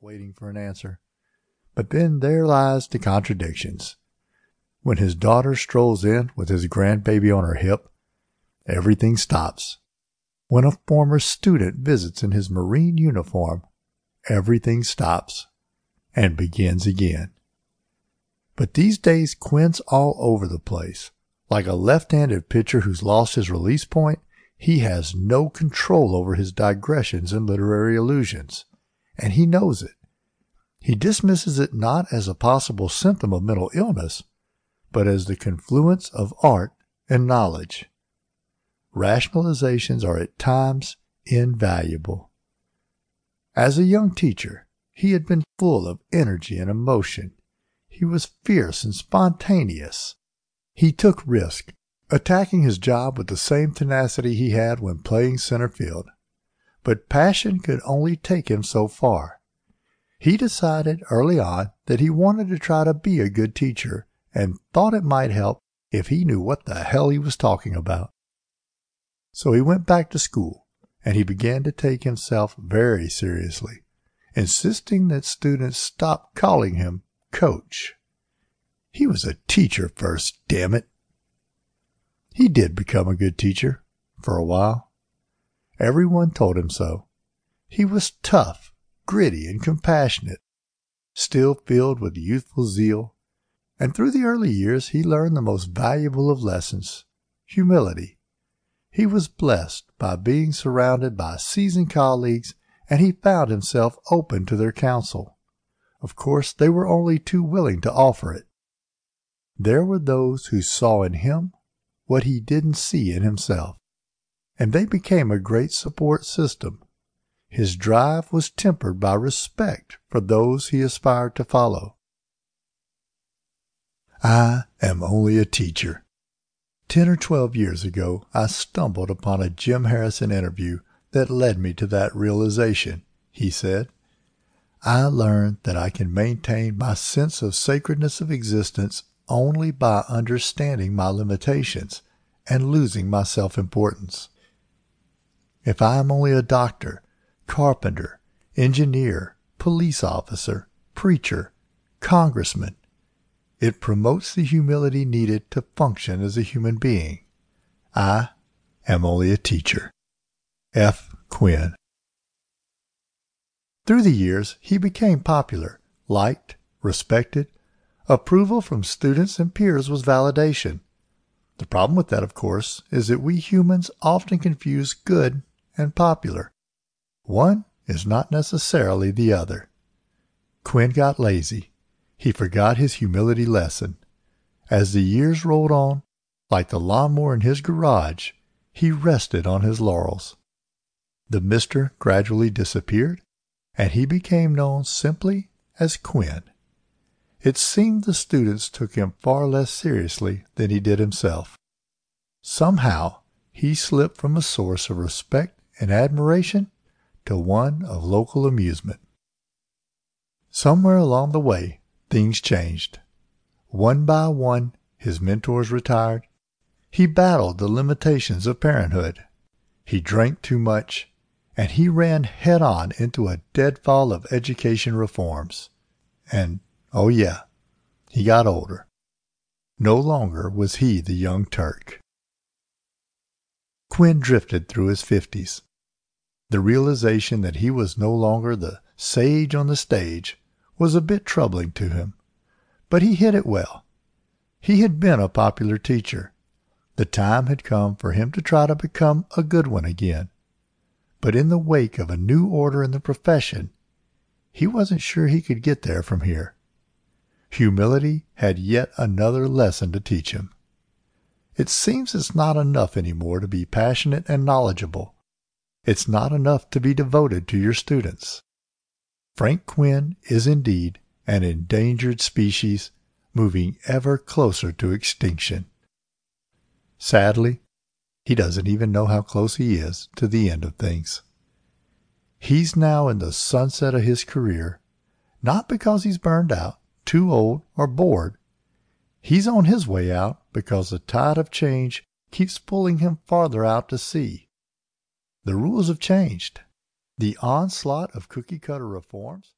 waiting for an answer. But then there lies the contradictions. When his daughter strolls in with his grandbaby on her hip, everything stops. When a former student visits in his Marine uniform, everything stops and begins again. But these days, Quinn's all over the place. Like a left handed pitcher who's lost his release point, he has no control over his digressions and literary allusions, and he knows it. He dismisses it not as a possible symptom of mental illness, but as the confluence of art and knowledge. Rationalizations are at times invaluable. As a young teacher, he had been full of energy and emotion. He was fierce and spontaneous. He took risk, attacking his job with the same tenacity he had when playing center field. But passion could only take him so far. He decided early on that he wanted to try to be a good teacher and thought it might help if he knew what the hell he was talking about. So he went back to school and he began to take himself very seriously, insisting that students stop calling him coach. He was a teacher first, damn it. He did become a good teacher, for a while. Everyone told him so. He was tough, gritty, and compassionate, still filled with youthful zeal and through the early years, he learned the most valuable of lessons humility. He was blessed by being surrounded by seasoned colleagues, and he found himself open to their counsel. Of course, they were only too willing to offer it. There were those who saw in him what he didn't see in himself, and they became a great support system. His drive was tempered by respect for those he aspired to follow. I am only a teacher. Ten or twelve years ago, I stumbled upon a Jim Harrison interview that led me to that realization, he said. I learned that I can maintain my sense of sacredness of existence only by understanding my limitations and losing my self importance. If I am only a doctor, carpenter, engineer, police officer, preacher, congressman, it promotes the humility needed to function as a human being. I am only a teacher. F. Quinn. Through the years, he became popular, liked, respected. Approval from students and peers was validation. The problem with that, of course, is that we humans often confuse good and popular. One is not necessarily the other. Quinn got lazy he forgot his humility lesson. As the years rolled on, like the lawnmower in his garage, he rested on his laurels. The mister gradually disappeared, and he became known simply as Quinn. It seemed the students took him far less seriously than he did himself. Somehow he slipped from a source of respect and admiration to one of local amusement. Somewhere along the way, things changed. One by one, his mentors retired. He battled the limitations of parenthood. He drank too much, and he ran head on into a deadfall of education reforms. And, oh yeah, he got older. No longer was he the young Turk. Quinn drifted through his fifties. The realization that he was no longer the sage on the stage was a bit troubling to him, but he hid it well. He had been a popular teacher. The time had come for him to try to become a good one again. But in the wake of a new order in the profession, he wasn't sure he could get there from here. Humility had yet another lesson to teach him. It seems it's not enough anymore to be passionate and knowledgeable. It's not enough to be devoted to your students. Frank Quinn is indeed an endangered species moving ever closer to extinction. Sadly, he doesn't even know how close he is to the end of things. He's now in the sunset of his career, not because he's burned out, too old, or bored. He's on his way out because the tide of change keeps pulling him farther out to sea. The rules have changed. The onslaught of cookie cutter reforms